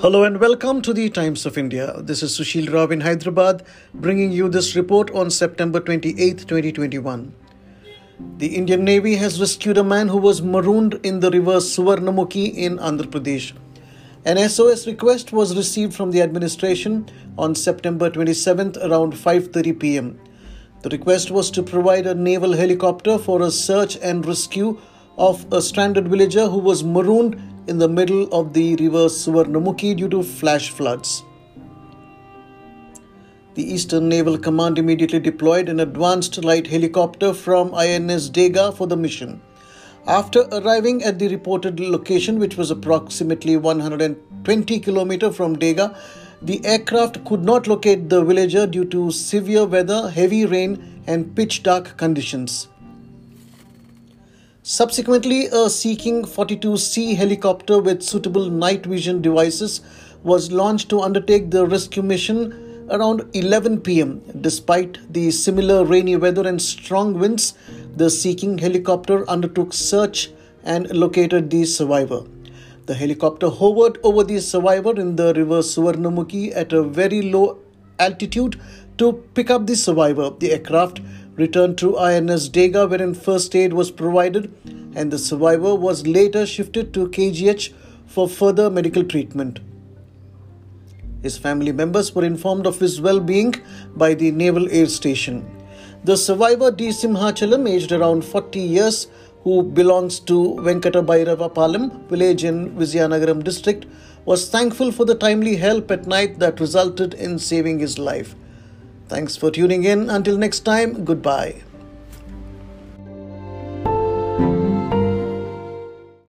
Hello and welcome to the Times of India. This is Sushil Rao in Hyderabad bringing you this report on September 28, 2021. The Indian Navy has rescued a man who was marooned in the river Suvarnamukhi in Andhra Pradesh. An SOS request was received from the administration on September 27th around 5:30 pm. The request was to provide a naval helicopter for a search and rescue of a stranded villager who was marooned in the middle of the river Suvarnamukhi due to flash floods. The Eastern Naval Command immediately deployed an advanced light helicopter from INS Dega for the mission. After arriving at the reported location, which was approximately 120 km from Dega, the aircraft could not locate the villager due to severe weather, heavy rain, and pitch dark conditions. Subsequently, a Sea King 42C helicopter with suitable night vision devices was launched to undertake the rescue mission around 11 pm. Despite the similar rainy weather and strong winds, the Sea King helicopter undertook search and located the survivor. The helicopter hovered over the survivor in the river Suvarnamukhi at a very low altitude to pick up the survivor. The aircraft returned to INS Dega, wherein first aid was provided, and the survivor was later shifted to KGH for further medical treatment. His family members were informed of his well being by the Naval Air Station. The survivor D. Simhachalam, aged around 40 years, who belongs to Venkata village in Vizianagaram district, was thankful for the timely help at night that resulted in saving his life. Thanks for tuning in. Until next time, goodbye.